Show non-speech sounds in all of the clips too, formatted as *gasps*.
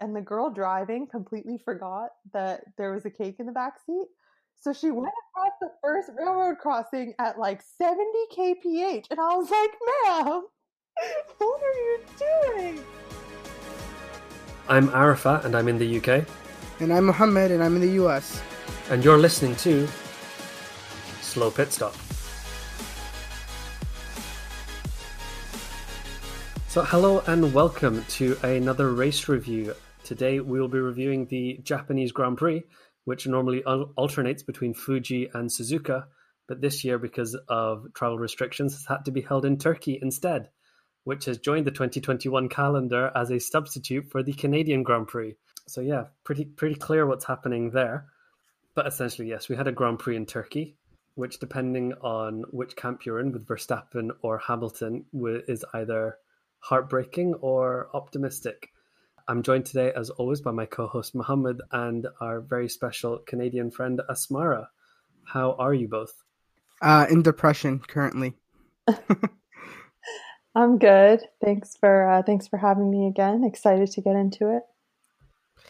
and the girl driving completely forgot that there was a cake in the back seat. So she went across the first railroad crossing at like 70 kph, and I was like, "Ma'am, what are you doing?" I'm Arafat and I'm in the UK. And I'm Mohammed and I'm in the US. And you're listening to Slow Pit Stop. So, hello and welcome to another race review. Today we will be reviewing the Japanese Grand Prix, which normally alternates between Fuji and Suzuka, but this year, because of travel restrictions, has had to be held in Turkey instead, which has joined the 2021 calendar as a substitute for the Canadian Grand Prix. So yeah, pretty pretty clear what's happening there. But essentially, yes, we had a Grand Prix in Turkey, which, depending on which camp you're in, with Verstappen or Hamilton, is either heartbreaking or optimistic. I'm joined today, as always, by my co host Mohammed and our very special Canadian friend Asmarah. How are you both? Uh, in depression currently. *laughs* I'm good. Thanks for uh, thanks for having me again. Excited to get into it.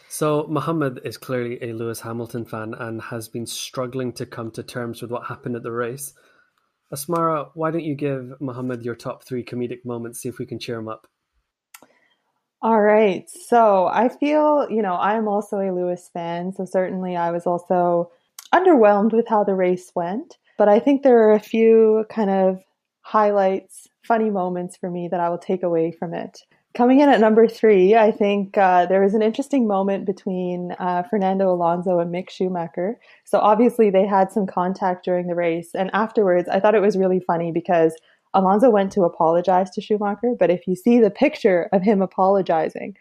So Mohammed is clearly a Lewis Hamilton fan and has been struggling to come to terms with what happened at the race. Asmarah, why don't you give Mohammed your top three comedic moments? See if we can cheer him up. All right. So I feel, you know, I'm also a Lewis fan. So certainly I was also underwhelmed with how the race went. But I think there are a few kind of highlights, funny moments for me that I will take away from it. Coming in at number three, I think uh, there was an interesting moment between uh, Fernando Alonso and Mick Schumacher. So obviously they had some contact during the race. And afterwards, I thought it was really funny because Alonso went to apologize to Schumacher, but if you see the picture of him apologizing,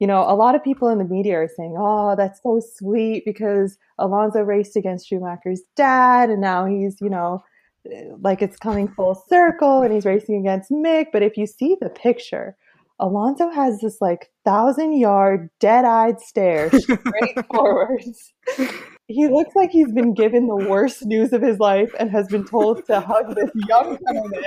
you know, a lot of people in the media are saying, oh, that's so sweet because Alonso raced against Schumacher's dad and now he's, you know, like it's coming full circle and he's racing against Mick. But if you see the picture, Alonso has this like thousand yard dead eyed stare straight *laughs* forwards he looks like he's been given the worst news of his life and has been told to hug this young woman.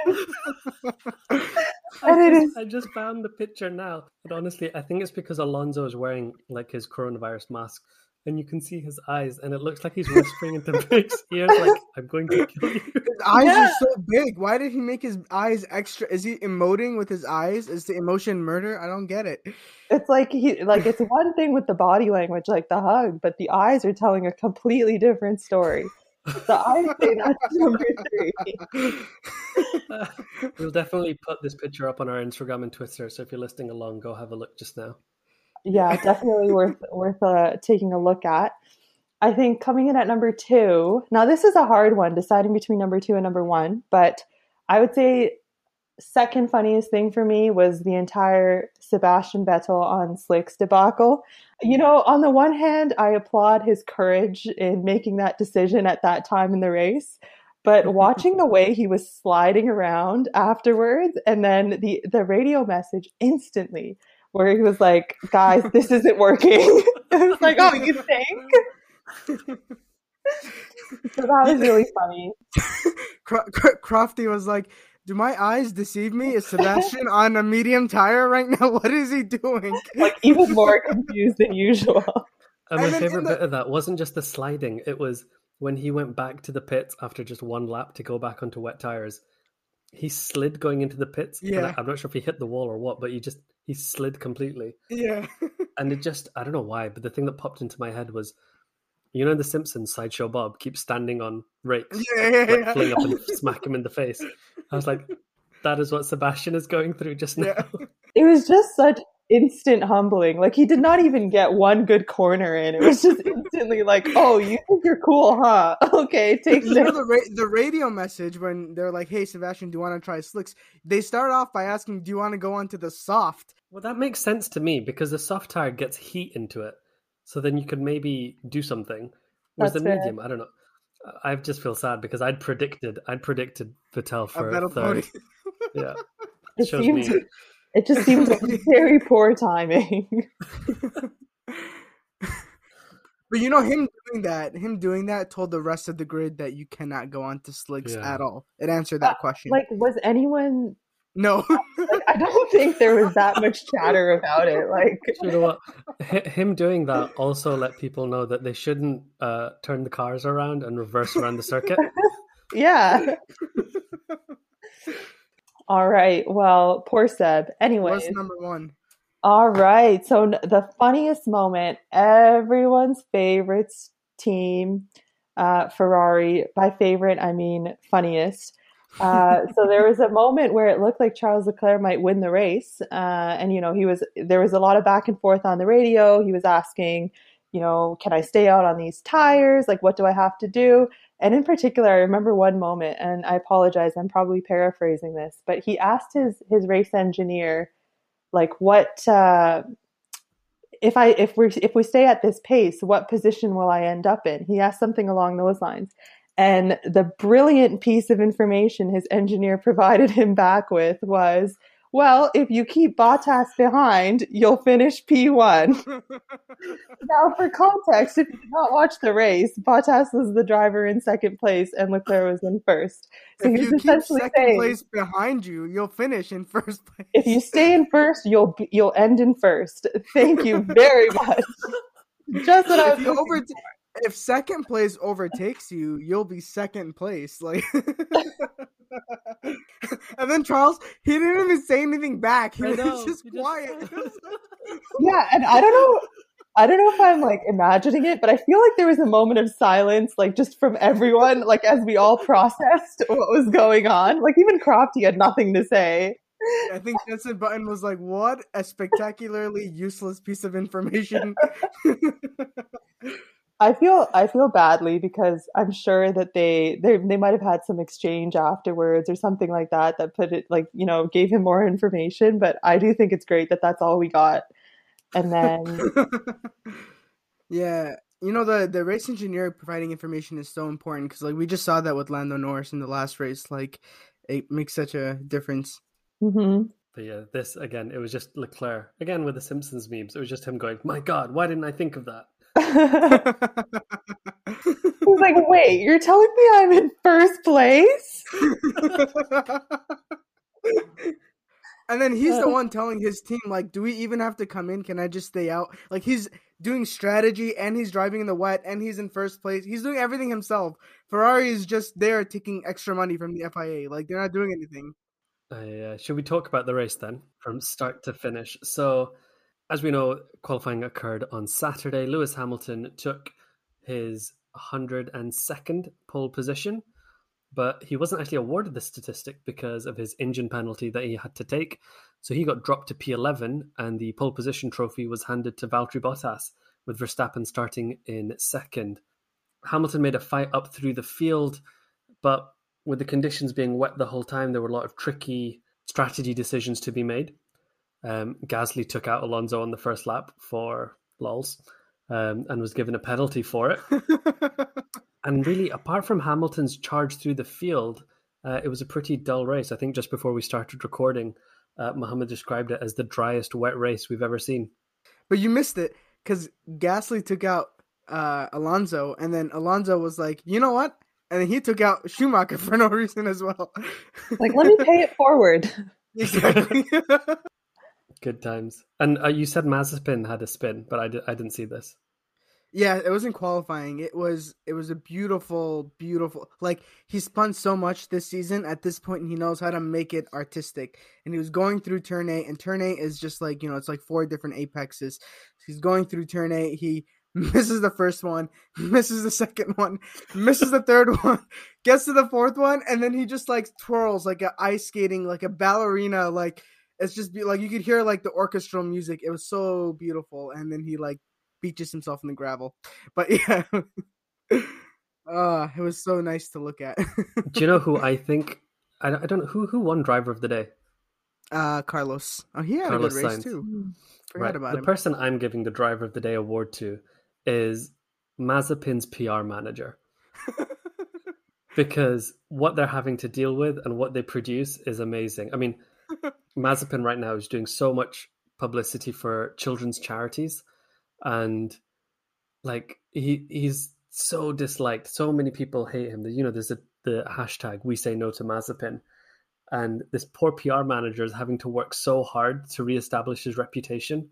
and it is. I just found the picture now, but honestly, I think it's because Alonso is wearing like his coronavirus mask and you can see his eyes, and it looks like he's whispering into *laughs* Mick's ears, like, "I'm going to kill you." *laughs* His eyes yeah. are so big. Why did he make his eyes extra? Is he emoting with his eyes? Is the emotion murder? I don't get it. It's like he like it's *laughs* one thing with the body language, like the hug, but the eyes are telling a completely different story. So I say that's number three. Uh, we'll definitely put this picture up on our Instagram and Twitter. So if you're listening along, go have a look just now yeah, definitely worth worth uh, taking a look at. I think coming in at number two. Now this is a hard one, deciding between number two and number one. But I would say second funniest thing for me was the entire Sebastian Vettel on slicks debacle. You know, on the one hand, I applaud his courage in making that decision at that time in the race. But *laughs* watching the way he was sliding around afterwards and then the, the radio message instantly where he was like, "Guys, this isn't working." *laughs* I was like, "Oh, you think?" so that was really funny. Crofty was like, "Do my eyes deceive me? Is Sebastian on a medium tire right now? *laughs* What is he doing?" Like even more confused than usual. And my favorite the... bit of that wasn't just the sliding; it was when he went back to the pits after just one lap to go back onto wet tires. He slid going into the pits. Yeah, I'm not sure if he hit the wall or what, but he just he slid completely. Yeah. and it *laughs* just I don't know why, but the thing that popped into my head was you know the Simpsons sideshow Bob keeps standing on rakes, yeah, yeah, like, fling up and *laughs* smack him in the face. I was like, that is what Sebastian is going through just now. Yeah. *laughs* It was just such instant humbling. Like he did not even get one good corner in. It was just instantly like, "Oh, you think you're cool, huh? *laughs* Okay, take you know, the ra- the radio message when they're like, "Hey, Sebastian, do you want to try slicks?" They start off by asking, "Do you want to go onto the soft?" Well, that makes sense to me because the soft tire gets heat into it, so then you could maybe do something. Whereas That's the fair. medium, I don't know. I just feel sad because I'd predicted I'd predicted Vettel for a third. yeah, *laughs* it shows me. It just seems like *laughs* very poor timing. *laughs* But you know, him doing that, him doing that told the rest of the grid that you cannot go on to slicks yeah. at all. It answered that uh, question. Like, was anyone No. *laughs* like, I don't think there was that much chatter about it. Like, you know what? H- him doing that also let people know that they shouldn't uh, turn the cars around and reverse around the circuit. yeah. All right. Well, poor Seb. Anyway, What's number one? All right. So the funniest moment, everyone's favorite team, uh, Ferrari. By favorite, I mean funniest. Uh, *laughs* so there was a moment where it looked like Charles Leclerc might win the race, uh, and you know he was there was a lot of back and forth on the radio. He was asking, you know, can I stay out on these tires? Like, what do I have to do? And in particular, I remember one moment, and I apologize, I'm probably paraphrasing this, but he asked his his race engineer, like, what uh, if I if we if we stay at this pace, what position will I end up in? He asked something along those lines. And the brilliant piece of information his engineer *laughs* provided him back with was, well, if you keep Bottas behind, you'll finish P1. *laughs* now, for context, if you did not watch the race, Bottas was the driver in second place and Leclerc was in first. So if you keep second saying, place behind you, you'll finish in first place. If you stay in first, you'll you'll end in first. Thank you *laughs* very much. Just what I was. If, if second place overtakes you, you'll be second place. Like, *laughs* *laughs* and then Charles, he didn't even say anything back. He was *laughs* just quiet. *laughs* yeah, and I don't know. I don't know if I'm like imagining it, but I feel like there was a moment of silence, like just from everyone, like as we all processed what was going on. Like even Crofty had nothing to say. I think Jensen Button was like, "What a spectacularly useless piece of information." I feel I feel badly because I'm sure that they they they might have had some exchange afterwards or something like that that put it like you know gave him more information. But I do think it's great that that's all we got. And then, *laughs* yeah, you know the the race engineer providing information is so important because like we just saw that with Lando Norris in the last race. Like it makes such a difference. Mm-hmm. But yeah, this again, it was just Leclerc again with the Simpsons memes. It was just him going, "My God, why didn't I think of that?" He's like, wait, you're telling me I'm in first place? *laughs* and then he's the one telling his team, like, do we even have to come in? Can I just stay out? Like, he's doing strategy and he's driving in the wet and he's in first place. He's doing everything himself. Ferrari is just there taking extra money from the FIA. Like, they're not doing anything. Uh, should we talk about the race then from start to finish? So, as we know, qualifying occurred on Saturday. Lewis Hamilton took his 102nd pole position, but he wasn't actually awarded the statistic because of his engine penalty that he had to take. So he got dropped to P11, and the pole position trophy was handed to Valtteri Bottas, with Verstappen starting in second. Hamilton made a fight up through the field, but with the conditions being wet the whole time, there were a lot of tricky strategy decisions to be made. Um, Gasly took out Alonso on the first lap for lols um, and was given a penalty for it. *laughs* and really, apart from Hamilton's charge through the field, uh, it was a pretty dull race. I think just before we started recording, uh, Mohammed described it as the driest wet race we've ever seen. But you missed it because Gasly took out uh, Alonso, and then Alonso was like, "You know what?" And then he took out Schumacher *laughs* for no reason as well. like, let me pay it forward. *laughs* Exactly. Good times. And uh, you said Mazepin had a spin, but I, di- I didn't see this. Yeah, it wasn't qualifying. It was it was a beautiful, beautiful. Like he spun so much this season. At this point, he knows how to make it artistic. And he was going through turn eight, and turn eight is just like you know, it's like four different apexes. He's going through turn eight. He *laughs* misses the first one, *laughs* misses the second one, *laughs* misses the third one, gets to the fourth one, and then he just like twirls like a ice skating, like a ballerina, like it's just be like you could hear like the orchestral music. It was so beautiful, and then he like beaches himself in the gravel. But *laughs* yeah, uh, it was so nice to look at. *laughs* Do you know who I think? I, I don't know who who won driver of the day. Uh, Carlos. Oh, he had Carlos a good race Sainz. too. Hmm. Forgot right. about the him. person I'm giving the driver of the day award to is Mazepin's PR manager. *laughs* because what they're having to deal with and what they produce is amazing. I mean, Mazepin right now is doing so much publicity for children's charities, and like he he's so disliked. So many people hate him. You know, there's a the hashtag we say no to Mazepin, and this poor PR manager is having to work so hard to reestablish his reputation.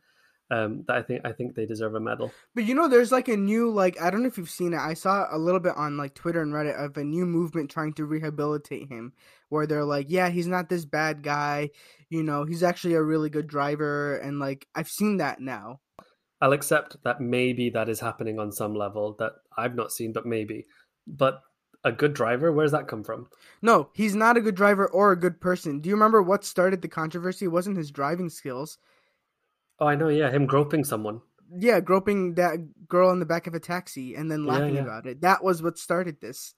Um, that I think I think they deserve a medal. But you know, there's like a new like I don't know if you've seen it. I saw a little bit on like Twitter and Reddit of a new movement trying to rehabilitate him, where they're like, yeah, he's not this bad guy. You know, he's actually a really good driver, and like I've seen that now. I'll accept that maybe that is happening on some level that I've not seen, but maybe. But a good driver, where's that come from? No, he's not a good driver or a good person. Do you remember what started the controversy? It wasn't his driving skills. Oh, I know. Yeah, him groping someone. Yeah, groping that girl in the back of a taxi and then laughing yeah. about it. That was what started this.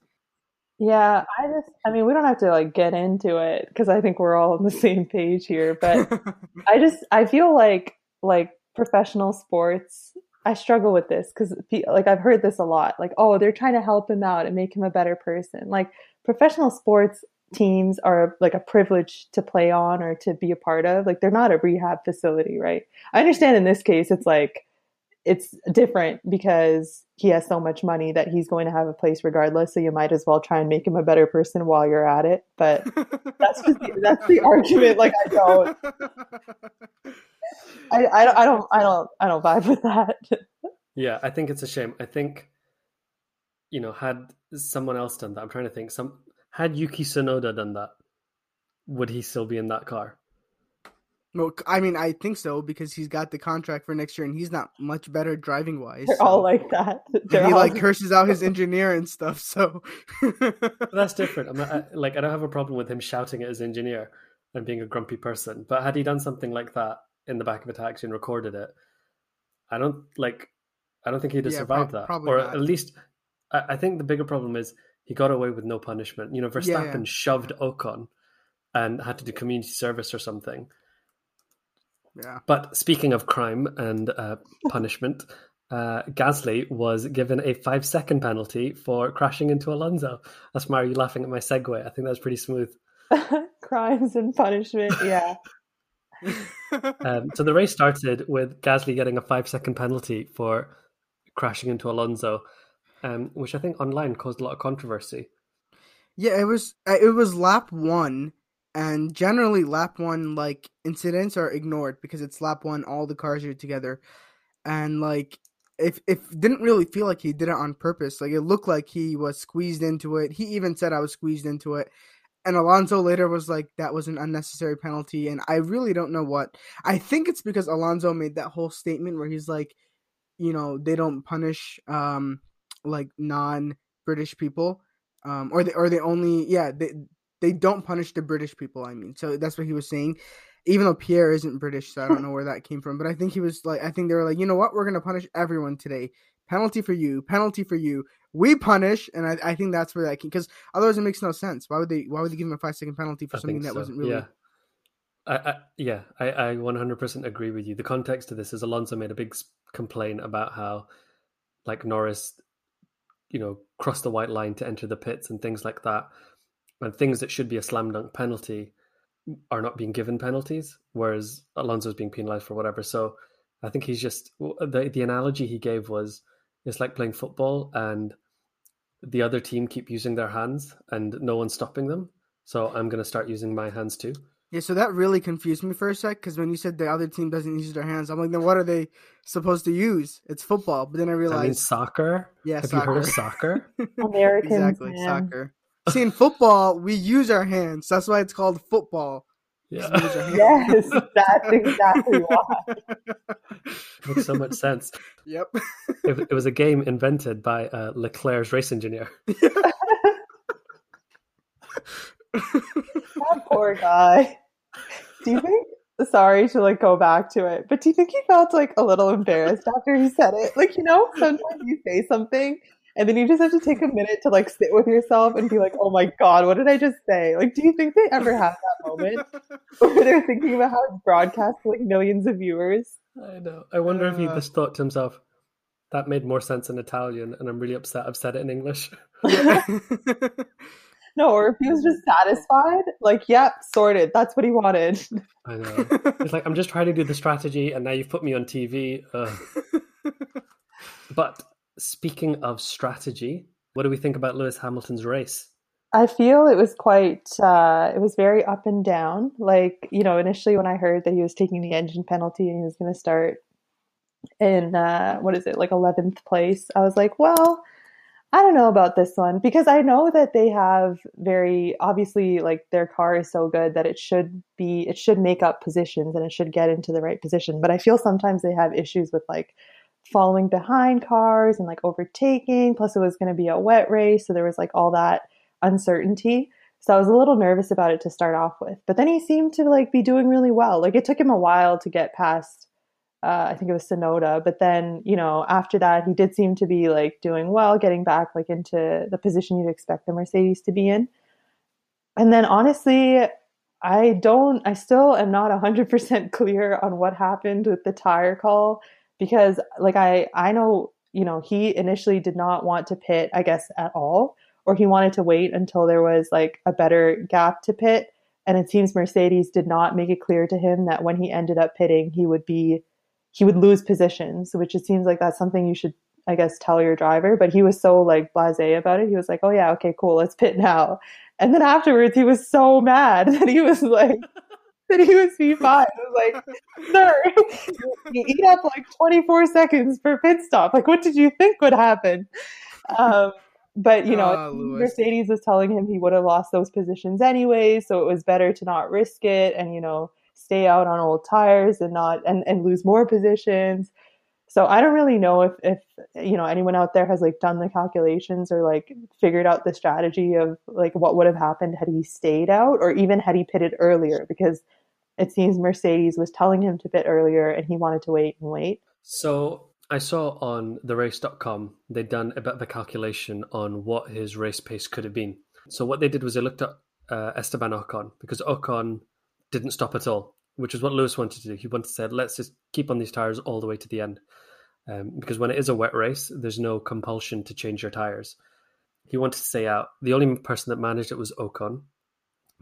Yeah, I just, I mean, we don't have to like get into it because I think we're all on the *laughs* same page here. But *laughs* I just, I feel like, like professional sports, I struggle with this because, like, I've heard this a lot. Like, oh, they're trying to help him out and make him a better person. Like, professional sports teams are like a privilege to play on or to be a part of. Like, they're not a rehab facility, right? I understand in this case, it's like, it's different because he has so much money that he's going to have a place regardless. So you might as well try and make him a better person while you're at it. But *laughs* that's just the, that's the argument. Like I don't, *laughs* I, I don't, I don't, I don't, I don't vibe with that. Yeah, I think it's a shame. I think, you know, had someone else done that, I'm trying to think. Some had Yuki Tsunoda done that, would he still be in that car? Well, I mean, I think so because he's got the contract for next year, and he's not much better driving wise. They're so. all like that. They're he all... like curses out his *laughs* engineer and stuff. So that's *laughs* different. I'm not, I, like, I don't have a problem with him shouting at his engineer and being a grumpy person. But had he done something like that in the back of a taxi and recorded it, I don't like. I don't think he'd have yeah, survived pro- that, or not. at least I, I, think the bigger problem is he got away with no punishment. You know, Verstappen yeah, yeah. shoved Ocon and had to do community service or something yeah. But speaking of crime and uh, punishment, uh, Gasly was given a five second penalty for crashing into Alonso. That's Mary, you laughing at my segue. I think that was pretty smooth. *laughs* Crimes and punishment, yeah. *laughs* um, so the race started with Gasly getting a five second penalty for crashing into Alonso, um, which I think online caused a lot of controversy. Yeah, it was uh, it was lap one, and generally lap one like incidents are ignored because it's lap one all the cars are together. And like if if didn't really feel like he did it on purpose. Like it looked like he was squeezed into it. He even said i was squeezed into it. And alonso later was like that was an unnecessary penalty. And i really don't know what i think it's because alonso made that whole statement where he's like you know they don't punish um like non british people um or they or they only yeah they they don't punish the British people. I mean, so that's what he was saying. Even though Pierre isn't British, so I don't *laughs* know where that came from. But I think he was like, I think they were like, you know what, we're gonna punish everyone today. Penalty for you, penalty for you. We punish, and I, I think that's where that came because otherwise it makes no sense. Why would they? Why would they give him a five second penalty for I something that so. wasn't really? Yeah. I, I, yeah, I, I 100% agree with you. The context of this is Alonso made a big complaint about how, like Norris, you know, cross the white line to enter the pits and things like that and things that should be a slam dunk penalty are not being given penalties, whereas Alonso's being penalized for whatever. So I think he's just the the analogy he gave was it's like playing football and the other team keep using their hands and no one's stopping them. So I'm going to start using my hands too. Yeah, so that really confused me for a sec because when you said the other team doesn't use their hands, I'm like, then what are they supposed to use? It's football. But then I realized, I mean, soccer. Yeah, have soccer. you heard of soccer? *laughs* American exactly man. soccer. See, in football, we use our hands. That's why it's called football. Yeah. *laughs* yes, that's exactly why. *laughs* Makes so much sense. Yep. It, it was a game invented by uh, Leclerc's race engineer. that poor guy. Do you think? Sorry to like go back to it, but do you think he felt like a little embarrassed after he said it? Like you know, sometimes you say something and then you just have to take a minute to like sit with yourself and be like, oh my God, what did I just say? Like, do you think they ever have that moment *laughs* where they're thinking about how it's broadcast to like millions of viewers? I know. I wonder uh, if he just thought to himself, that made more sense in Italian, and I'm really upset I've said it in English. *laughs* *laughs* no, or if he was just satisfied, like, yep, sorted. That's what he wanted. I know. *laughs* It's like, I'm just trying to do the strategy, and now you've put me on TV. *laughs* but Speaking of strategy, what do we think about Lewis Hamilton's race? I feel it was quite, uh, it was very up and down. Like, you know, initially when I heard that he was taking the engine penalty and he was going to start in, uh, what is it, like 11th place, I was like, well, I don't know about this one because I know that they have very obviously like their car is so good that it should be it should make up positions and it should get into the right position. But I feel sometimes they have issues with like following behind cars and like overtaking. Plus, it was going to be a wet race, so there was like all that uncertainty. So I was a little nervous about it to start off with. But then he seemed to like be doing really well. Like it took him a while to get past uh, I think it was Tsunoda. But then, you know, after that, he did seem to be like doing well, getting back like into the position you'd expect the Mercedes to be in. And then honestly, I don't, I still am not 100% *laughs* clear on what happened with the tire call because like I, I know, you know, he initially did not want to pit, I guess, at all, or he wanted to wait until there was like a better gap to pit. And it seems Mercedes did not make it clear to him that when he ended up pitting, he would be he would lose positions, which it seems like that's something you should, I guess, tell your driver. But he was so like blasé about it. He was like, "Oh yeah, okay, cool, let's pit now." And then afterwards, he was so mad *laughs* that he was like, *laughs* that he was P5. I was like, "Sir, you eat up like 24 seconds per pit stop. Like, what did you think would happen?" Um, but you know, oh, Mercedes was telling him he would have lost those positions anyway, so it was better to not risk it. And you know, stay out on old tires and not and, and lose more positions. So I don't really know if, if you know anyone out there has like done the calculations or like figured out the strategy of like what would have happened had he stayed out or even had he pitted earlier because it seems Mercedes was telling him to pit earlier and he wanted to wait and wait. So I saw on the race.com they'd done a bit of a calculation on what his race pace could have been. So what they did was they looked at uh, Esteban Ocon because Ocon didn't stop at all which is what Lewis wanted to do. He wanted to say, let's just keep on these tires all the way to the end. Um, because when it is a wet race, there's no compulsion to change your tires. He wanted to stay out. The only person that managed it was Ocon.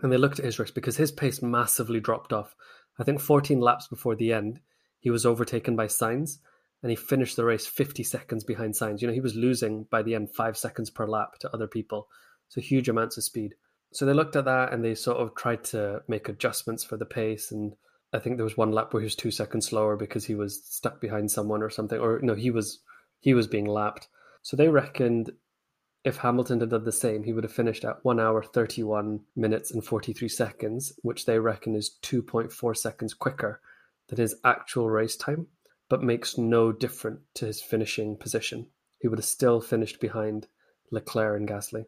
And they looked at his race because his pace massively dropped off. I think 14 laps before the end, he was overtaken by Sainz and he finished the race 50 seconds behind Sainz. You know, he was losing by the end five seconds per lap to other people. So huge amounts of speed. So they looked at that and they sort of tried to make adjustments for the pace. And I think there was one lap where he was two seconds slower because he was stuck behind someone or something. Or no, he was he was being lapped. So they reckoned if Hamilton had done the same, he would have finished at one hour, 31 minutes, and 43 seconds, which they reckon is 2.4 seconds quicker than his actual race time, but makes no difference to his finishing position. He would have still finished behind Leclerc and Gasly.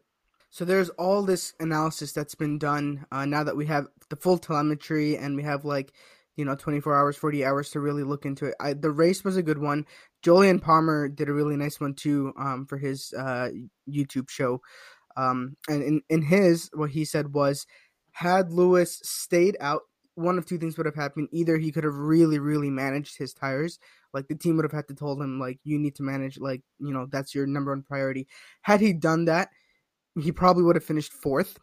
So there's all this analysis that's been done uh, now that we have the full telemetry and we have like you know 24 hours 40 hours to really look into it. I, the race was a good one. Jolyon Palmer did a really nice one too um, for his uh, youtube show. Um, and in, in his what he said was had lewis stayed out one of two things would have happened. Either he could have really really managed his tires like the team would have had to told him like you need to manage like you know that's your number one priority. Had he done that he probably would have finished fourth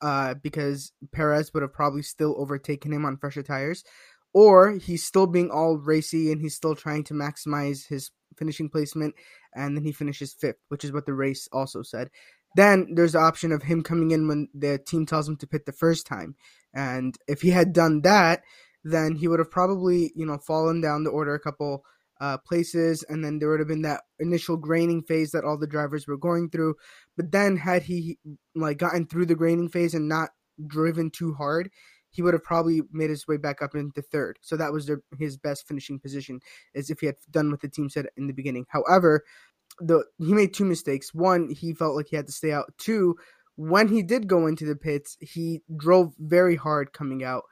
uh, because Perez would have probably still overtaken him on fresher tires, or he's still being all racy and he's still trying to maximize his finishing placement, and then he finishes fifth, which is what the race also said. Then there's the option of him coming in when the team tells him to pit the first time, and if he had done that, then he would have probably you know fallen down the order a couple uh, places, and then there would have been that initial graining phase that all the drivers were going through. But then, had he like gotten through the graining phase and not driven too hard, he would have probably made his way back up into third. So that was their, his best finishing position, as if he had done what the team said in the beginning. However, the he made two mistakes. One, he felt like he had to stay out. Two, when he did go into the pits, he drove very hard coming out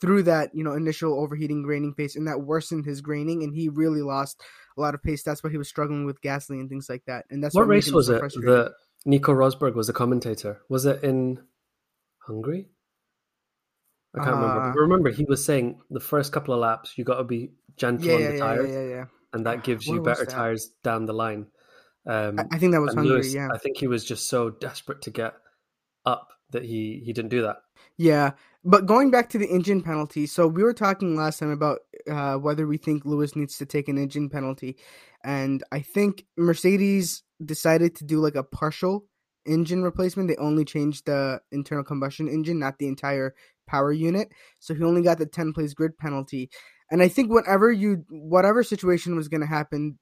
through that you know initial overheating graining phase, and that worsened his graining, and he really lost a lot of pace. That's why he was struggling with Gasly and things like that. And that's what, what race was so it? The Nico Rosberg was the commentator. Was it in Hungary? I can't uh, remember. remember, he was saying the first couple of laps you got to be gentle yeah, on the yeah, tires, yeah, yeah, yeah. and that gives you better tires down the line. Um, I think that was Hungary. Lewis, yeah, I think he was just so desperate to get up that he he didn't do that. Yeah, but going back to the engine penalty, so we were talking last time about uh, whether we think Lewis needs to take an engine penalty, and I think Mercedes decided to do like a partial engine replacement. They only changed the internal combustion engine, not the entire power unit. So he only got the 10 place grid penalty. And I think whatever you whatever situation was going to happen,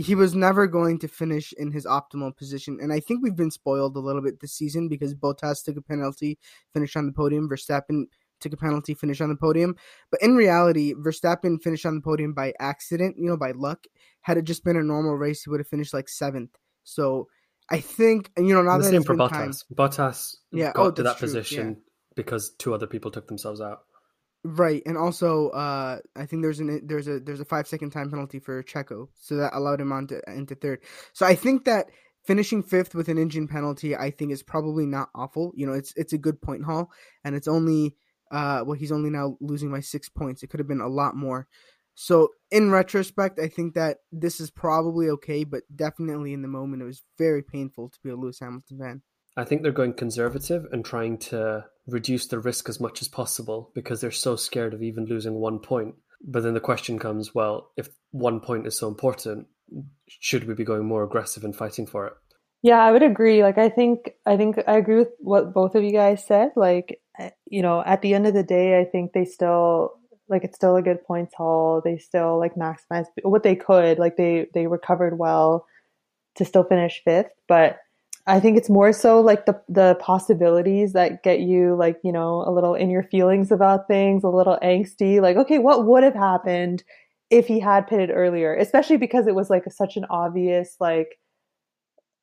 he was never going to finish in his optimal position. And I think we've been spoiled a little bit this season because Bottas took a penalty, finished on the podium. Verstappen took a penalty, finished on the podium. But in reality, Verstappen finished on the podium by accident, you know, by luck. Had it just been a normal race, he would have finished like seventh. So I think, you know, now the that same for Bottas. Time, Bottas yeah, oh, got oh, to that true, position yeah. because two other people took themselves out. Right, and also uh, I think there's an there's a there's a five second time penalty for Checo, so that allowed him on to into third. So I think that finishing fifth with an engine penalty, I think is probably not awful. You know, it's it's a good point haul, and it's only uh well he's only now losing by six points. It could have been a lot more. So in retrospect, I think that this is probably okay, but definitely in the moment, it was very painful to be a Lewis Hamilton fan. I think they're going conservative and trying to reduce the risk as much as possible because they're so scared of even losing one point. But then the question comes well, if one point is so important, should we be going more aggressive and fighting for it? Yeah, I would agree. Like, I think, I think I agree with what both of you guys said. Like, eh, you know, at the end of the day, I think they still, like, it's still a good points haul. They still, like, maximized what they could. Like, they, they recovered well to still finish fifth. But I think it's more so like the the possibilities that get you like, you know, a little in your feelings about things, a little angsty, like, okay, what would have happened if he had pitted earlier? Especially because it was like such an obvious like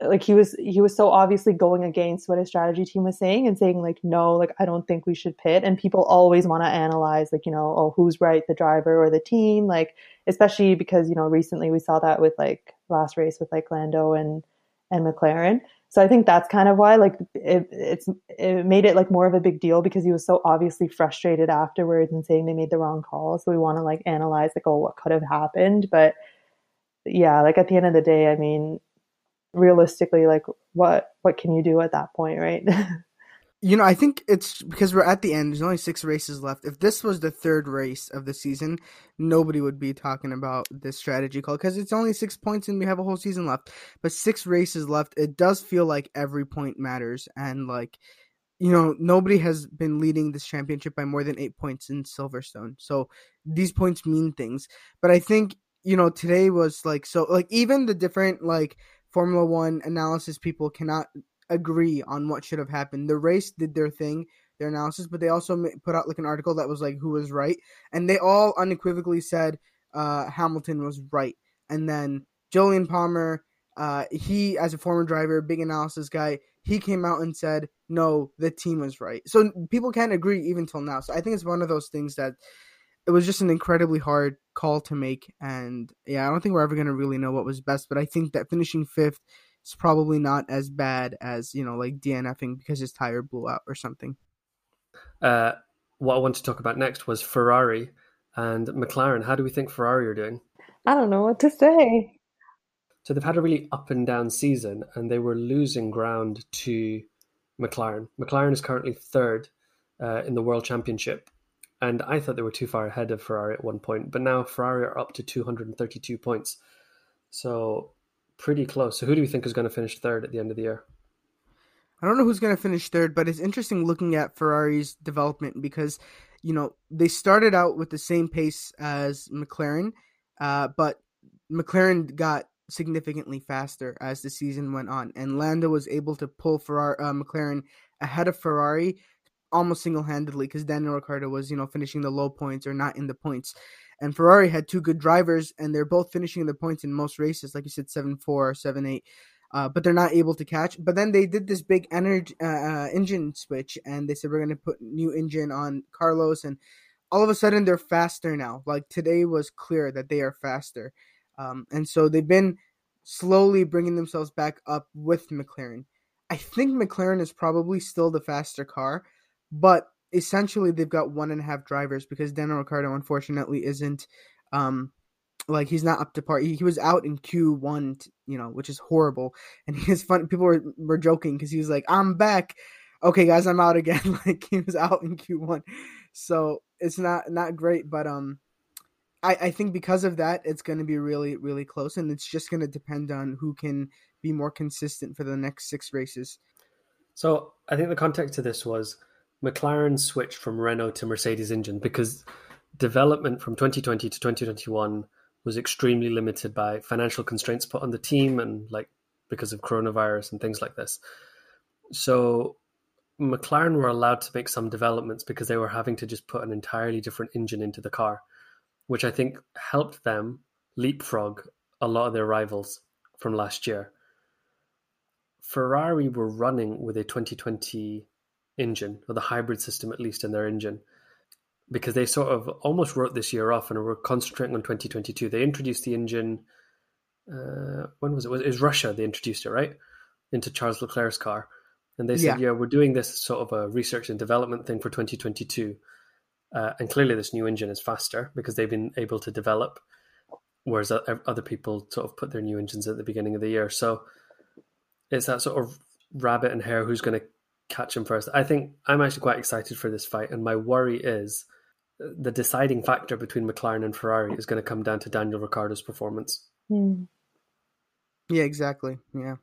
like he was he was so obviously going against what his strategy team was saying and saying like no like i don't think we should pit. And people always want to analyze like you know oh who's right the driver or the team? Like especially because you know recently we saw that with like last race with like lando and and mclaren so I think that's kind of why like it, it's it made it like more of a big deal because he was so obviously frustrated afterwards and saying they made the wrong call. So we want to like analyze like oh what could have happened, but yeah, like at the end of the day, I mean, realistically, like what what can you do at that point, right? *laughs* You know, I think it's because we're at the end. There's only six races left. If this was the third race of the season, nobody would be talking about this strategy call because it's only six points and we have a whole season left. But six races left, it does feel like every point matters. And like, you know, nobody has been leading this championship by more than eight points in Silverstone. So these points mean things. But I think, you know, today was like, so like even the different like Formula One analysis people cannot agree on what should have happened. The race did their thing, their analysis, but they also put out like an article that was like who was right, and they all unequivocally said uh, Hamilton was right. And then Jolyon Palmer, uh, he as a former driver, big analysis guy, he came out and said no, the team was right. So people can't agree even till now. So I think it's one of those things that it was just an incredibly hard call to make, and yeah, I don't think we're ever gonna really know what was best. But I think that finishing fifth it's probably not as bad as you know like DNFing because his tire blew out or something. Uh, what I want to talk about next was Ferrari and McLaren. How do we think Ferrari are doing? I don't know what to say. So they've had a really up and down season, and they were losing ground to McLaren. McLaren is currently third uh, in the World Championship, and I thought they were too far ahead of Ferrari at one point, but now Ferrari are up to 232 points. So pretty close. So who do we think is going to finish third at the end of the year? I don't know who's going to finish third, but it's interesting looking at Ferrari's development because, you know, they started out with the same pace as McLaren, uh, but McLaren got significantly faster as the season went on, and Lando was able to pull Ferrari, uh, McLaren ahead of Ferrari almost single handedly because Daniel Ricciardo was, you know, finishing the low points or not in the points and Ferrari had two good drivers, and they're both finishing the points in most races, like you said, seven four, seven eight. Uh, but they're not able to catch. But then they did this big energy uh, uh, engine switch, and they said we're going to put new engine on Carlos, and all of a sudden they're faster now. Like today was clear that they are faster, um, and so they've been slowly bringing themselves back up with McLaren. I think McLaren is probably still the faster car, but essentially they've got one and a half drivers because Daniel Ricciardo unfortunately isn't um like he's not up to par. He, he was out in Q1, you know, which is horrible. And he's fun. People were were joking because he was like, "I'm back." Okay, guys, I'm out again. *laughs* like he was out in Q1, so it's not not great. But um, I, I think because of that, it's going to be really, really close, and it's just going to depend on who can be more consistent for the next six races. So I think the context to this was McLaren switched from Renault to Mercedes engine because development from 2020 to 2021 was extremely limited by financial constraints put on the team and like because of coronavirus and things like this. So McLaren were allowed to make some developments because they were having to just put an entirely different engine into the car, which I think helped them leapfrog a lot of their rivals from last year. Ferrari were running with a 2020 engine, or the hybrid system at least in their engine, because they sort of almost wrote this year off and were concentrating on 2022. They introduced the engine. Uh, when was it? was It was Russia. They introduced it right into Charles Leclerc's car, and they said, "Yeah, yeah we're doing this sort of a research and development thing for 2022." Uh, and clearly, this new engine is faster because they've been able to develop, whereas other people sort of put their new engines at the beginning of the year. So it's that sort of rabbit and hare who's going to catch him first. I think I'm actually quite excited for this fight, and my worry is the deciding factor between McLaren and Ferrari is going to come down to Daniel Ricciardo's performance. Mm. Yeah, exactly. Yeah.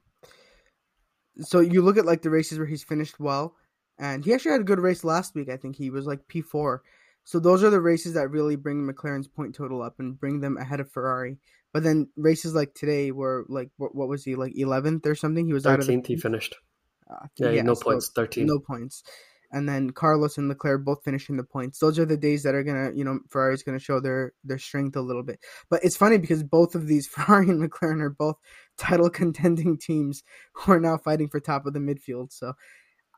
So you look at like the races where he's finished well, and he actually had a good race last week. I think he was like P four. So those are the races that really bring McLaren's point total up and bring them ahead of Ferrari. But then races like today were like what, what was he like eleventh or something? He was thirteenth. He finished. Uh, yeah, yeah, no so points. Thirteen. No points and then Carlos and Leclerc both finishing the points. Those are the days that are gonna, you know, Ferrari's gonna show their their strength a little bit. But it's funny because both of these *laughs* Ferrari and McLaren are both title contending teams who are now fighting for top of the midfield. So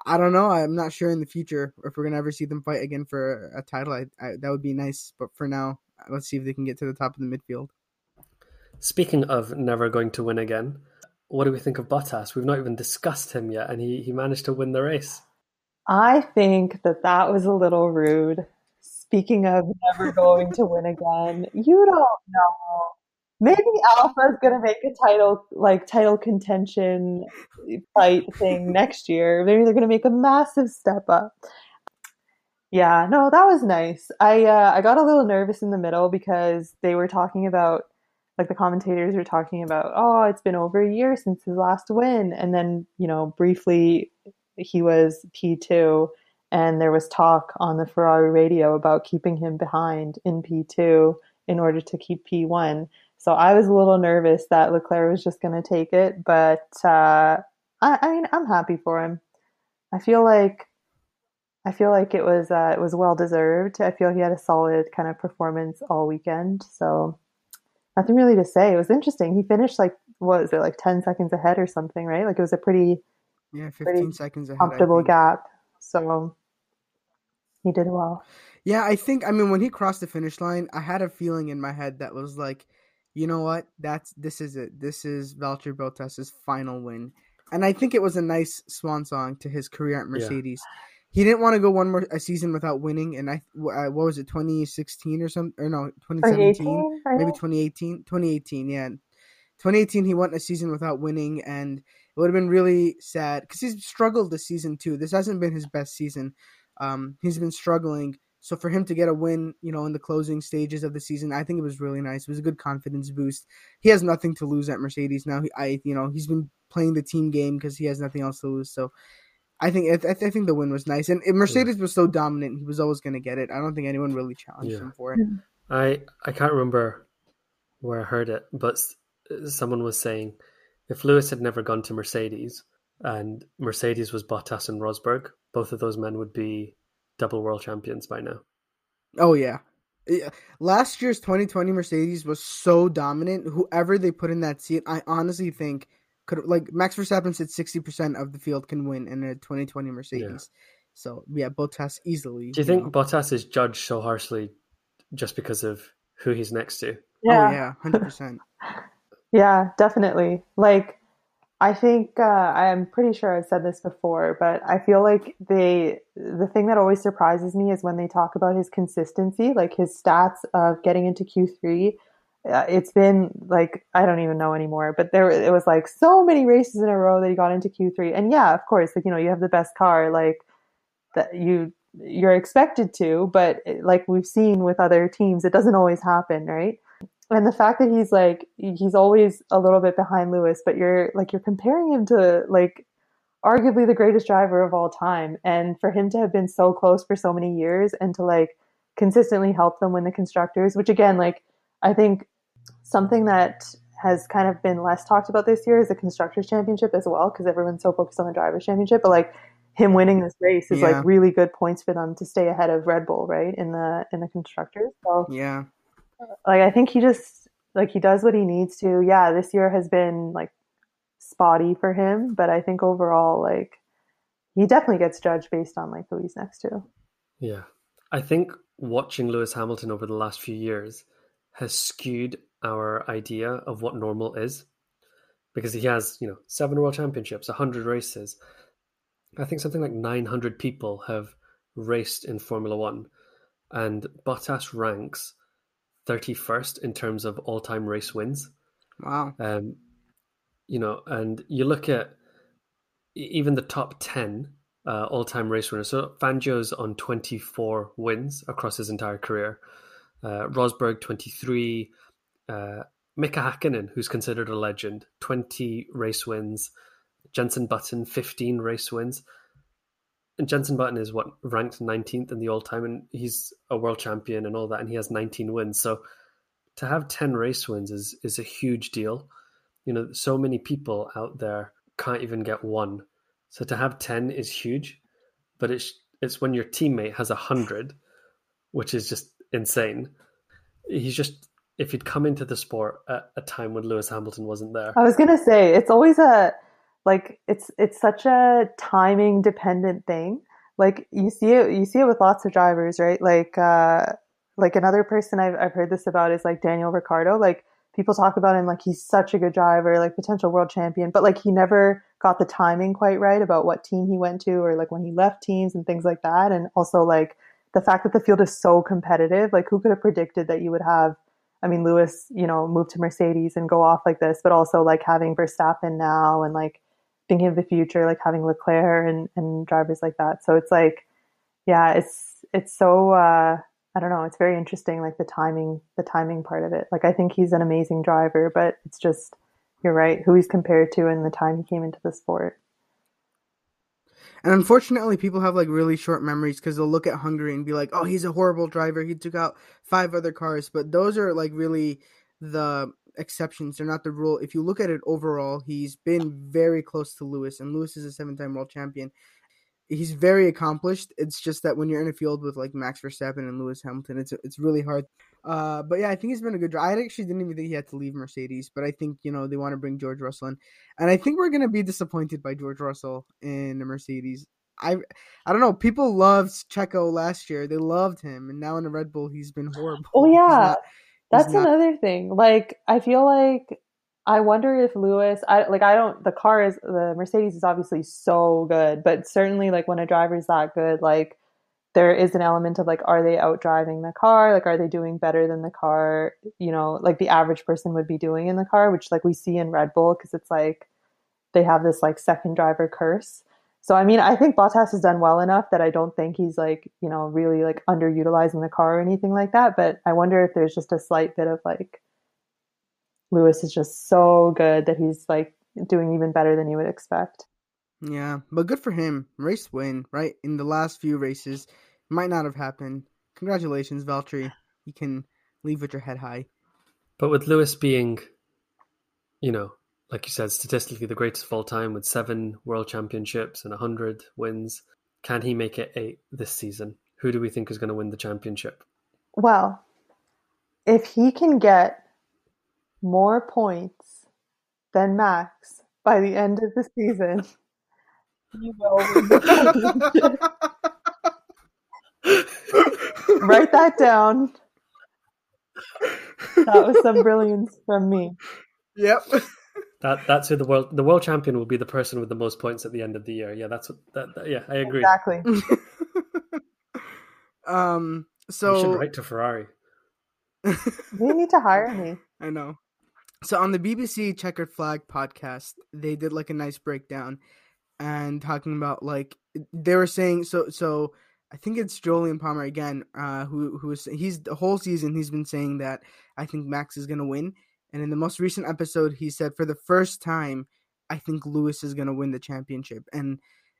I don't know. I'm not sure in the future if we're gonna ever see them fight again for a title. I, I, that would be nice. But for now, let's see if they can get to the top of the midfield. Speaking of never going to win again, what do we think of Bottas? We've not even discussed him yet, and he, he managed to win the race. I think that that was a little rude. Speaking of never going to win again, you don't know. Maybe Alpha is going to make a title like title contention fight thing next year. Maybe they're going to make a massive step up. Yeah, no, that was nice. I uh, I got a little nervous in the middle because they were talking about like the commentators were talking about, oh, it's been over a year since his last win, and then you know briefly he was P2 and there was talk on the Ferrari radio about keeping him behind in P2 in order to keep P1. So I was a little nervous that Leclerc was just going to take it, but uh, I, I, mean, I'm happy for him. I feel like I feel like it was uh, it was well deserved. I feel he had a solid kind of performance all weekend. So nothing really to say. It was interesting. He finished like what was it like ten seconds ahead or something, right? Like it was a pretty yeah, 15 seconds ahead. Comfortable gap. So he did well. Yeah, I think I mean when he crossed the finish line, I had a feeling in my head that was like, you know what? That's this is it. This is Valtteri Bottas's final win. And I think it was a nice swan song to his career at Mercedes. Yeah. He didn't want to go one more a season without winning, and I uh, what was it 2016 or something or no 2017 maybe 2018 2018 yeah 2018 he went a season without winning and it would have been really sad because he's struggled this season too. This hasn't been his best season. Um, he's been struggling. So for him to get a win, you know, in the closing stages of the season, I think it was really nice. It was a good confidence boost. He has nothing to lose at Mercedes now. He, I, you know, he's been playing the team game because he has nothing else to lose. So I think I, I think the win was nice, and Mercedes yeah. was so dominant, he was always going to get it. I don't think anyone really challenged yeah. him for it. I I can't remember where I heard it, but someone was saying if Lewis had never gone to Mercedes and Mercedes was Bottas and Rosberg, both of those men would be double world champions by now. Oh yeah. Last year's 2020 Mercedes was so dominant. Whoever they put in that seat, I honestly think could like Max Verstappen said 60% of the field can win in a 2020 Mercedes. Yeah. So yeah, Bottas easily. Do you, you think know. Bottas is judged so harshly just because of who he's next to? Yeah. Oh yeah, 100%. *laughs* Yeah, definitely. Like, I think uh, I'm pretty sure I've said this before, but I feel like they the thing that always surprises me is when they talk about his consistency, like his stats of getting into Q3. It's been like I don't even know anymore, but there it was like so many races in a row that he got into Q3, and yeah, of course, like you know you have the best car, like that you you're expected to, but eh, like we've seen with other teams, it doesn't always happen, right? And the fact that he's like he's always a little bit behind Lewis, but you're like you're comparing him to like arguably the greatest driver of all time, and for him to have been so close for so many years and to like consistently help them win the constructors, which again, like I think something that has kind of been less talked about this year is the constructors championship as well because everyone's so focused on the drivers championship but like him winning this race is yeah. like really good points for them to stay ahead of Red Bull, right? In the in the constructors. So yeah, like I think he just like he does what he needs to. Yeah, this year has been like spotty for him, but I think overall like he definitely gets judged based on like who he's next to. Yeah, I think watching Lewis Hamilton over the last few years has skewed our idea of what normal is because he has you know seven world championships, hundred races I think something like 900 people have raced in Formula One, and Bottas ranks 31st in terms of all time race wins. Wow. Um, you know, and you look at even the top 10 uh, all time race winners. So Fangio's on 24 wins across his entire career, uh, Rosberg 23, uh, Mika Hakkinen, who's considered a legend, 20 race wins. Jenson Button, 15 race wins. And Jenson Button is what ranked 19th in the all time, and he's a world champion and all that, and he has 19 wins. So to have 10 race wins is is a huge deal. You know, so many people out there can't even get one. So to have 10 is huge, but it's it's when your teammate has a hundred, which is just insane. He's just if he'd come into the sport at a time when Lewis Hamilton wasn't there. I was gonna say it's always a like it's it's such a timing dependent thing. Like you see it you see it with lots of drivers right? Like uh like another person I've, I've heard this about is like daniel ricciardo. Like people talk about him like he's such a good driver like potential world champion but like he never got the timing quite right about what team he went to or like when he left teams and things like that. And also like the fact that the field is so competitive like who could have predicted that you would have I mean, Lewis, you know, move to Mercedes and go off like this, but also like having Verstappen now and like thinking of the future, like having Leclerc and, and drivers like that. So it's like, yeah, it's it's so uh, I don't know, it's very interesting, like the timing, the timing part of it. Like I think he's an amazing driver, but it's just you're right, who he's compared to and the time he came into the sport. And unfortunately, people have like really short memories because they'll look at Hungary and be like, "Oh, he's a horrible driver. He took out five other cars." But those are like really the exceptions. They're not the rule. If you look at it overall, he's been very close to Lewis, and Lewis is a seven time world champion. He's very accomplished. It's just that when you're in a field with like Max Verstappen and Lewis Hamilton, it's it's really hard. Uh, but yeah, I think he's been a good driver. I actually didn't even think he had to leave Mercedes, but I think you know they want to bring George Russell in, and I think we're gonna be disappointed by George Russell in the Mercedes. I I don't know. People loved Checo last year. They loved him, and now in the Red Bull, he's been *gasps* horrible. Oh *laughs* yeah, that's not... another thing. Like I feel like I wonder if Lewis I like I don't the car is the Mercedes is obviously so good, but certainly like when a driver is that good, like there is an element of like are they out driving the car? Like are they doing better than the car, you know, like the average person would be doing in the car, which like we see in Red Bull because it's like they have this like second driver curse. So I mean, I think Bottas has done well enough that I don't think he's like, you know, really like underutilizing the car or anything like that. But I wonder if there's just a slight bit of like Lewis is just so good that he's like doing even better than you would expect. Yeah, but good for him. Race win, right? In the last few races. Might not have happened. Congratulations, Valtteri. You can leave with your head high. But with Lewis being, you know, like you said, statistically the greatest of all time with seven world championships and 100 wins. Can he make it eight this season? Who do we think is going to win the championship? Well, if he can get more points than Max by the end of the season, *laughs* he will win the *laughs* championship. Write that down. That was some brilliance from me. Yep. That that's who the world the world champion will be the person with the most points at the end of the year. Yeah, that's what that, that yeah, I agree. Exactly. *laughs* um so you should write to Ferrari. *laughs* they need to hire me. I know. So on the BBC Chequered Flag podcast, they did like a nice breakdown and talking about like they were saying so so I think it's Jolyon Palmer again, uh, who who is he's the whole season he's been saying that I think Max is gonna win, and in the most recent episode he said for the first time I think Lewis is gonna win the championship, and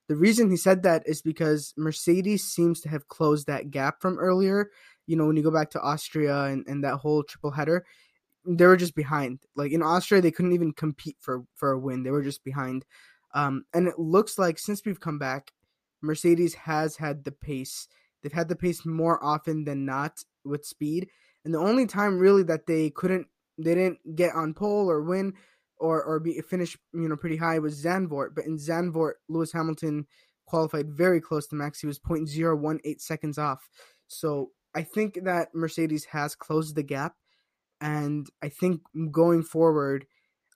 the reason he said that is because Mercedes seems to have closed that gap from earlier. You know, when you go back to Austria and, and that whole triple header, they were just behind. Like in Austria, they couldn't even compete for for a win. They were just behind. Um, and it looks like since we've come back, Mercedes has had the pace. They've had the pace more often than not with speed. And the only time really that they couldn't, they didn't get on pole or win or or be finish you know pretty high was Zandvoort. But in Zandvoort, Lewis Hamilton qualified very close to Max. He was 0.018 seconds off. So I think that Mercedes has closed the gap, and I think going forward,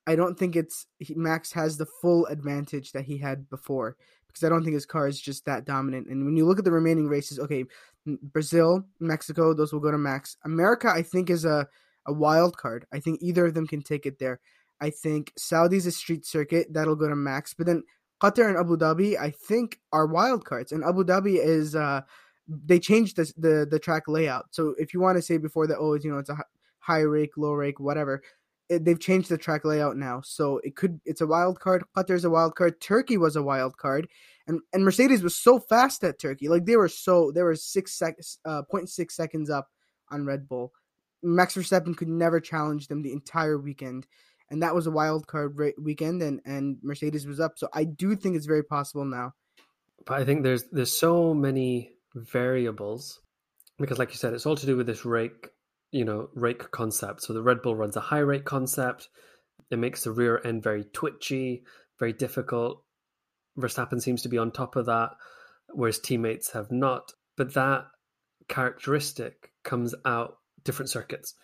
I don't think it's Max has the full advantage that he had before because I don't think his car is just that dominant. And when you look at the remaining races, okay, Brazil, Mexico, those will go to Max. America, I think, is a a wild card. I think either of them can take it there. I think Saudi's a street circuit that'll go to Max, but then Qatar and Abu Dhabi, I think, are wild cards. And Abu Dhabi is uh, they changed the, the the track layout. So if you want to say before that, oh, you know, it's a high rake, low rake, whatever. It, they've changed the track layout now, so it could it's a wild card. Qatar's a wild card. Turkey was a wild card, and and Mercedes was so fast at Turkey. Like they were so they were six seconds, uh, 0.6 seconds up on Red Bull. Max Verstappen could never challenge them the entire weekend and that was a wild card weekend, and and Mercedes was up. So I do think it's very possible now. But I think there's there's so many variables because, like you said, it's all to do with this rake, you know, rake concept. So the Red Bull runs a high rake concept. It makes the rear end very twitchy, very difficult. Verstappen seems to be on top of that, whereas teammates have not. But that characteristic comes out different circuits.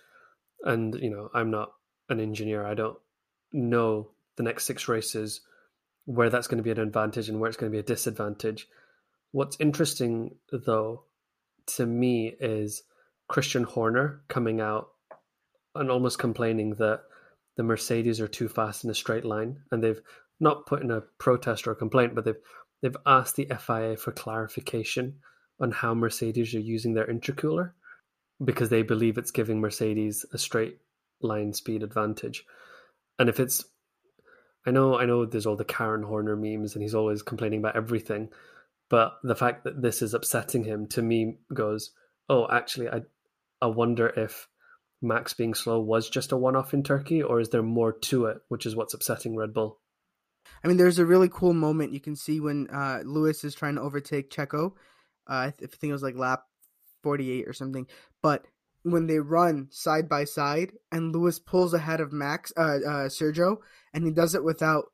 And, you know, I'm not an engineer. I don't know the next six races where that's going to be an advantage and where it's going to be a disadvantage. What's interesting, though, to me is Christian Horner coming out and almost complaining that the Mercedes are too fast in a straight line, and they've not put in a protest or a complaint, but they've they've asked the FIA for clarification on how Mercedes are using their intercooler because they believe it's giving Mercedes a straight line speed advantage. And if it's, I know, I know, there's all the Karen Horner memes, and he's always complaining about everything. But the fact that this is upsetting him to me goes, oh, actually, I, I wonder if Max being slow was just a one-off in Turkey, or is there more to it, which is what's upsetting Red Bull. I mean, there's a really cool moment you can see when uh, Lewis is trying to overtake Checo. Uh, I, th- I think it was like lap 48 or something. But when they run side by side and Lewis pulls ahead of Max uh, uh Sergio and he does it without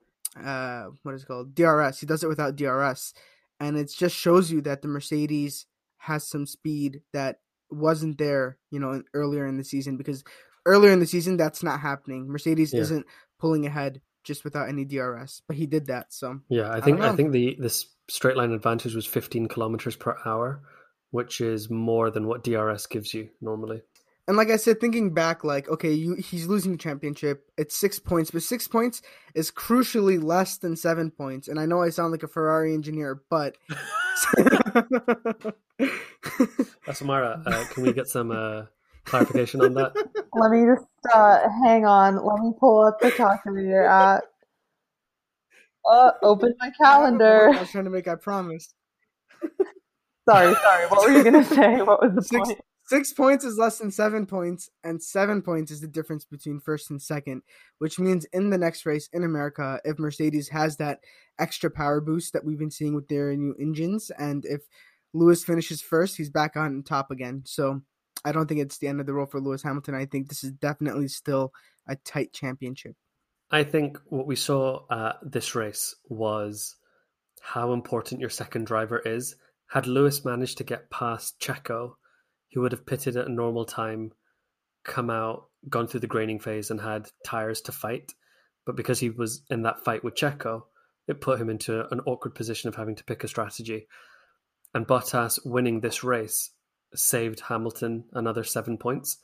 uh what is it called DRS he does it without DRS and it just shows you that the Mercedes has some speed that wasn't there you know earlier in the season because earlier in the season that's not happening Mercedes yeah. isn't pulling ahead just without any DRS but he did that so yeah I think I, I think the this straight line advantage was 15 kilometers per hour which is more than what DRS gives you normally. And like I said, thinking back, like okay, you, he's losing the championship. It's six points, but six points is crucially less than seven points. And I know I sound like a Ferrari engineer, but *laughs* *laughs* Samara, uh, can we get some uh, clarification on that? *laughs* Let me just uh, hang on. Let me pull up the calculator. At uh, open my calendar. I was trying to make. I promise. *laughs* Sorry, sorry. What were you gonna say? What was the six, point? Six points is less than seven points, and seven points is the difference between first and second. Which means in the next race in America, if Mercedes has that extra power boost that we've been seeing with their new engines, and if Lewis finishes first, he's back on top again. So I don't think it's the end of the road for Lewis Hamilton. I think this is definitely still a tight championship. I think what we saw at this race was how important your second driver is had Lewis managed to get past Checo, he would have pitted at a normal time, come out, gone through the graining phase, and had tires to fight. But because he was in that fight with Checo, it put him into an awkward position of having to pick a strategy. And Bottas winning this race saved Hamilton another seven points.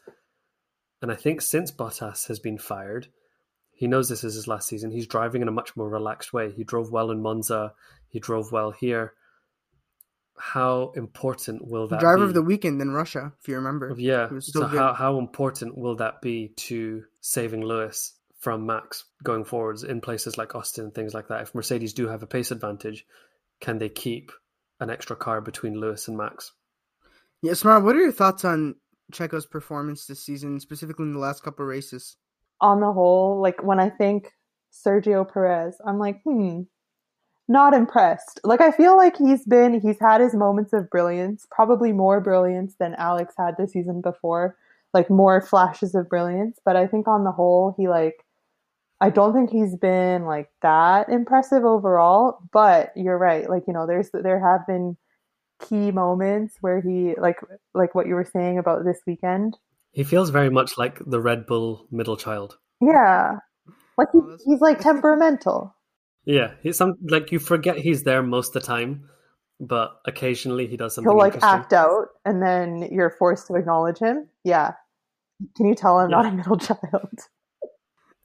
And I think since Bottas has been fired, he knows this is his last season. He's driving in a much more relaxed way. He drove well in Monza, he drove well here. how important will that driver be? of the weekend in Russia, if you remember. Yeah. So good. how how important will that be to saving Lewis from Max going forwards in places like Austin and things like that? If Mercedes do have a pace advantage, can they keep an extra car between Lewis and Max? Yeah, Smart, what are your thoughts on Checo's performance this season, specifically in the last couple of races? On the whole, like when I think Sergio Perez, I'm like, hmm, not impressed. Like I feel like he's been he's had his moments of brilliance, probably more brilliance than Alex had the season before, like more flashes of brilliance, but I think on the whole he like I don't think he's been like that impressive overall, but you're right. Like, you know, there's there have been key moments where he like like what you were saying about this weekend. He feels very much like the Red Bull middle child. Yeah. Like Oh, he's, like temperamental. Yeah, he's some like you forget he's there most of the time, but occasionally he does something He'll like act out and then you're forced to acknowledge him. Yeah. Can you tell I'm not a middle *laughs* child?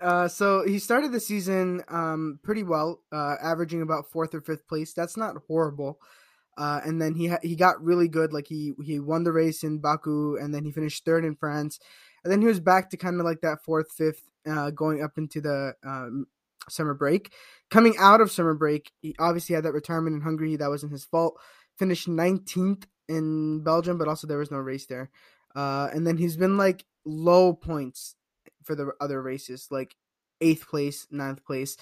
Uh, so he started the season um, pretty well, uh, averaging about fourth or fifth place. That's not horrible. Uh, and then he ha- he got really good. Like he he won the race in Baku, and then he finished third in France. And then he was back to kind of like that fourth, fifth, uh, going up into the um, summer break. Coming out of summer break, he obviously had that retirement in Hungary. That wasn't his fault. Finished 19th in Belgium, but also there was no race there. Uh, and then he's been like low points for the other races, like eighth place, ninth place.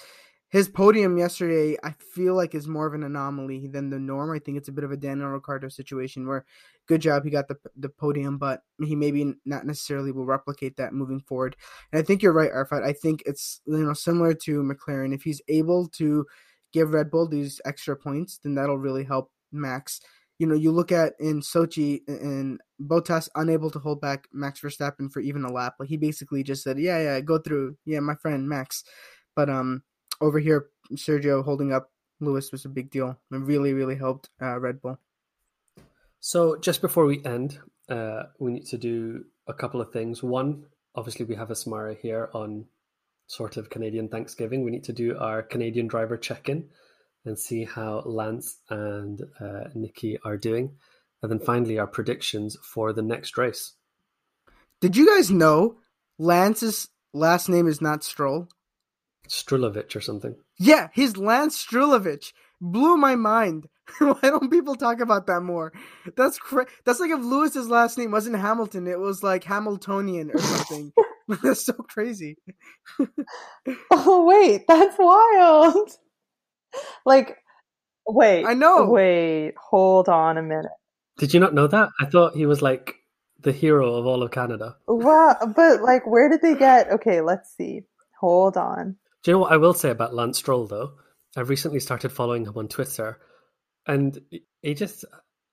His podium yesterday, I feel like, is more of an anomaly than the norm. I think it's a bit of a Daniel Ricciardo situation where, good job, he got the the podium, but he maybe not necessarily will replicate that moving forward. And I think you're right, Arafat. I think it's you know similar to McLaren. If he's able to give Red Bull these extra points, then that'll really help Max. You know, you look at in Sochi and Bottas unable to hold back Max Verstappen for even a lap. Like he basically just said, "Yeah, yeah, go through. Yeah, my friend Max." But um, over here, Sergio holding up Lewis was a big deal. It really, really helped uh, Red Bull. So just before we end, uh, we need to do a couple of things. One, obviously, we have a Asmarah here on sort of Canadian Thanksgiving. We need to do our Canadian driver check-in and see how Lance and uh, Nicky are doing, and then finally our predictions for the next race. Did you guys know Lance's last name is not Stroll? Strulovitch or something. Yeah, he's Lance Strulovitch. Blew my mind. *laughs* Why don't people talk about that more? That's cra- That's like if Lewis's last name wasn't Hamilton, it was like Hamiltonian or something. *laughs* That's so crazy. *laughs* Oh wait, that's wild. *laughs* Like wait. I know. Wait, hold on a minute. Did you not know that? I thought he was like the hero of all of Canada. Well, but like where did they get Okay, let's see. Hold on. Do you know what I will say about Lance Stroll though? I've recently started following him on Twitter, and he just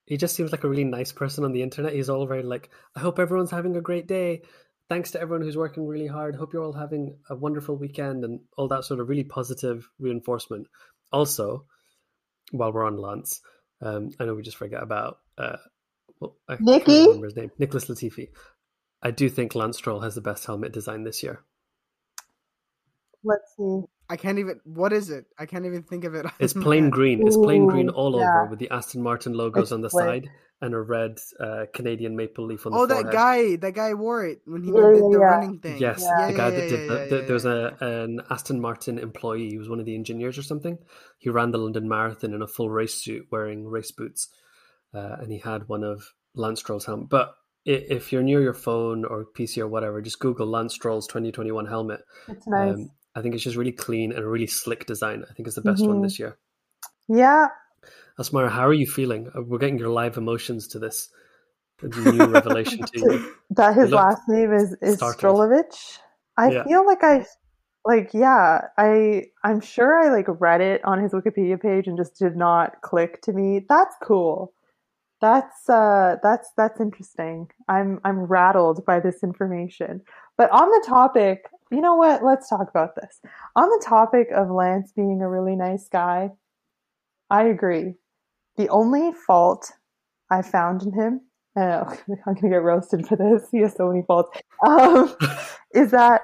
he just seems like a really nice person on the internet. He's all very like, I hope everyone's having a great day. Thanks to everyone who's working really hard. Hope you're all having a wonderful weekend and all that sort of really positive reinforcement. Also, while we're on Lance, um, I know we just forget about uh, well, I can't remember his name, Nicholas Latifi. I do think Lance Stroll has the best helmet design this year. Let's see. I can't even. What is it? I can't even think of it. *laughs* It's plain green. It's plain green Ooh, all yeah. over with the Aston Martin logos It's on the slick. side and a red uh, Canadian maple leaf on the Oh, forehead. that guy! That guy wore it when he Yeah, did yeah, the yeah. running thing. Yes, Yeah. the guy that yeah, did yeah, the, yeah, the yeah, there was a an Aston Martin employee. He was one of the engineers or something. He ran the London Marathon in a full race suit, wearing race boots, uh, and he had one of Lance Stroll's helmet. But if you're near your phone or PC or whatever, just Google Lance Stroll's 2021 helmet. It's nice. Um, I think it's just really clean and a really slick design. I think it's the best one Mhm. this year. yeah. Asmarah, how are you feeling? Uh, We're getting your live emotions to this *laughs* new revelation to you. That his last name is is. Strulovitch. I Yeah. feel like I like yeah, I I'm sure I like read it on his Wikipedia page and just did not click to me. That's cool. That's uh that's that's interesting. I'm I'm rattled by this information. But on the topic, you know what? Let's talk about this. On the topic of Lance being a really nice guy, I agree. The only fault I found in him, I know, *laughs* I'm gonna get roasted for this. He has so many faults. Um, *laughs* is that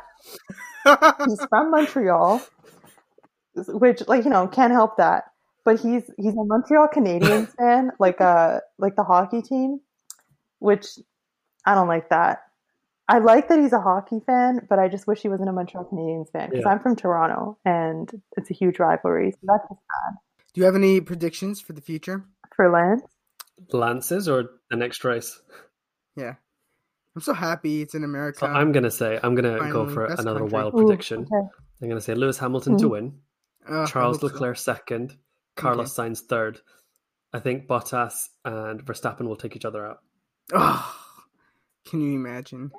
he's from Montreal, which, like, you know, can't help that. but he's he's a Montreal Canadiens *laughs* fan, like uh like the hockey team, which I don't like that. I like that he's a hockey fan, but I just wish he wasn't a Montreal Canadiens fan because Yeah. I'm from Toronto and it's a huge rivalry. So that's just sad Do you have any predictions for the future? for Lance. Lances or the next race? Yeah. I'm so happy it's in America. So I'm gonna say I'm gonna go for another country. wild Ooh, prediction. okay. I'm gonna say Lewis Hamilton to Mhm. win, Ugh, I Charles hope so. Leclerc second, Carlos Sainz third. I think Bottas and Verstappen will take each other out. Ugh. can you imagine?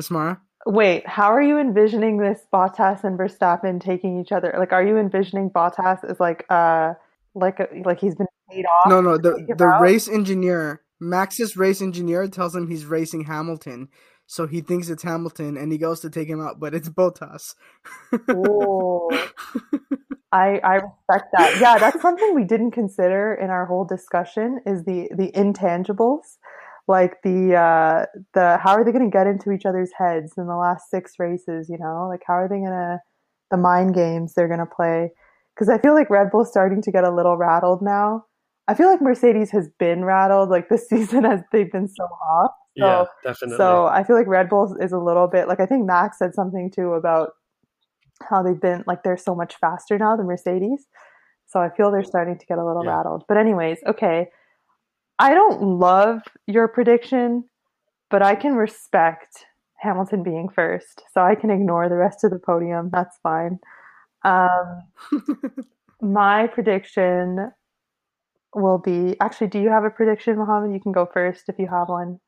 Asmarah? Wait, how are you envisioning this Bottas and Verstappen taking each other? Like, are you envisioning Bottas as like uh like a, like he's been paid off? No, no. The the out? race engineer, Max's race engineer, tells him he's racing Hamilton, so he thinks it's Hamilton, and he goes to take him out, but it's Bottas. Ooh. *laughs* I I respect that. Yeah, that's something we didn't consider in our whole discussion is the the intangibles. Like the uh the how are they going to get into each other's heads in the last six races, you know? Like how are they going to the mind games they're going to play? Cuz I feel like Red Bull's starting to get a little rattled now. I feel like Mercedes has been rattled like this *laughs* season as they've been so off. So yeah, definitely. so I feel like Red Bull is a little bit like I think Max said something too about how they've been like they're so much faster now than Mercedes. So I feel they're starting to get a little Yeah. rattled. But anyways, okay. I don't love your prediction, but I can respect Hamilton being first. So I can ignore the rest of the podium. That's fine. Um, *laughs* my prediction will be actually, do you have a prediction, Mohammed? You can go first if you have one.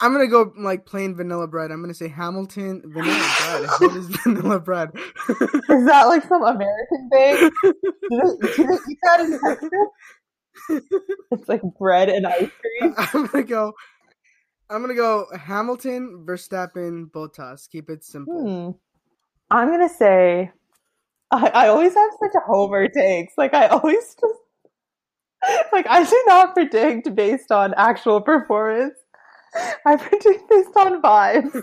I'm gonna go like plain vanilla bread. I'm gonna say Hamilton vanilla bread. *laughs* What is vanilla bread? Is that like some American thing? Do they, do they eat that in Texas? *laughs* It's like bread and ice cream. *laughs* I'm gonna go. I'm gonna go Hamilton, Verstappen, Bottas. Keep it simple. Hmm. I'm gonna say I, I always have such a homer takes. Like I always *laughs* just like I do not predict based on actual performance. I predict based on vibes.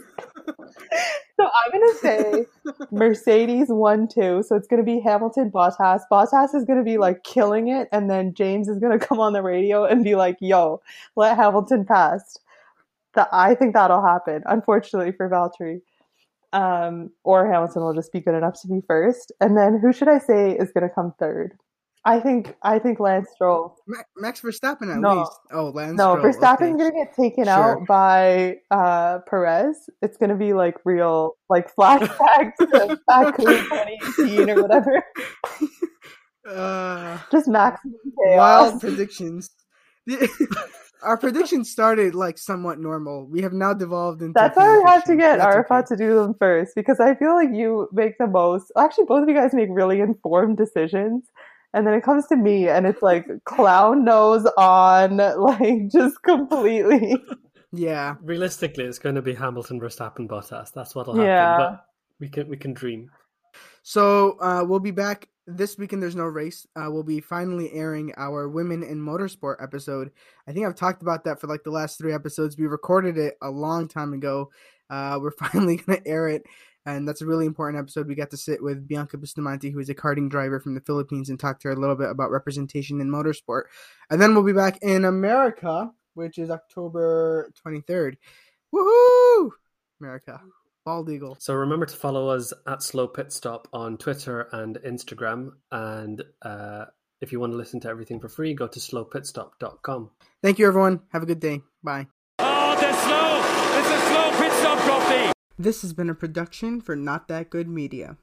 So I'm gonna say Mercedes one two. So it's gonna be Hamilton Bottas. Bottas is gonna be like killing it, and then James is gonna *laughs* come on the radio and be like, "Yo, let Hamilton pass." That I think that'll happen. Unfortunately for Valtteri, um, or Hamilton will just be good enough to be first. And then who should I say is gonna come third? I think I think Lance Stroll. Ma- Max Verstappen at No. least. Oh, Lance. No, Stroll, Verstappen's okay. gonna get taken Sure. out by uh, Perez. It's gonna be like real, like *laughs* flashback to *laughs* Baku 2018 or whatever. *laughs* Uh, Just maximum chaos. wild predictions. Our predictions started like somewhat normal. We have now devolved into. That's why we had to get That's Arafat okay. to do them first because I feel like you make the most. Actually, both of you guys make really informed decisions, and then it comes to me, and it's like clown nose on, like just completely. *laughs* Yeah, Realistically, it's going to be Hamilton, Verstappen, Bottas. That's what'll happen. Yeah. But we can we can dream. So uh, we'll be back this weekend. There's no race. Uh, we'll be finally airing our women in motorsport episode. I think I've talked about that for like the last three episodes. We recorded it a long time ago. Uh, we're *laughs* finally gonna air it, and that's a really important episode. We got to sit with Bianca Bustamante, who is a karting driver from the Philippines, and talk to her a little bit about representation in motorsport. And then we'll be back in America, which is October 23rd. Woohoo! America, bald eagle. So remember to follow us at Slow Pit Stop on Twitter and Instagram. And uh, if you want to listen to everything for free, go to slowpitstop.com. Thank you, everyone. Have a good day. Bye. This has been a production for Not That Good Media.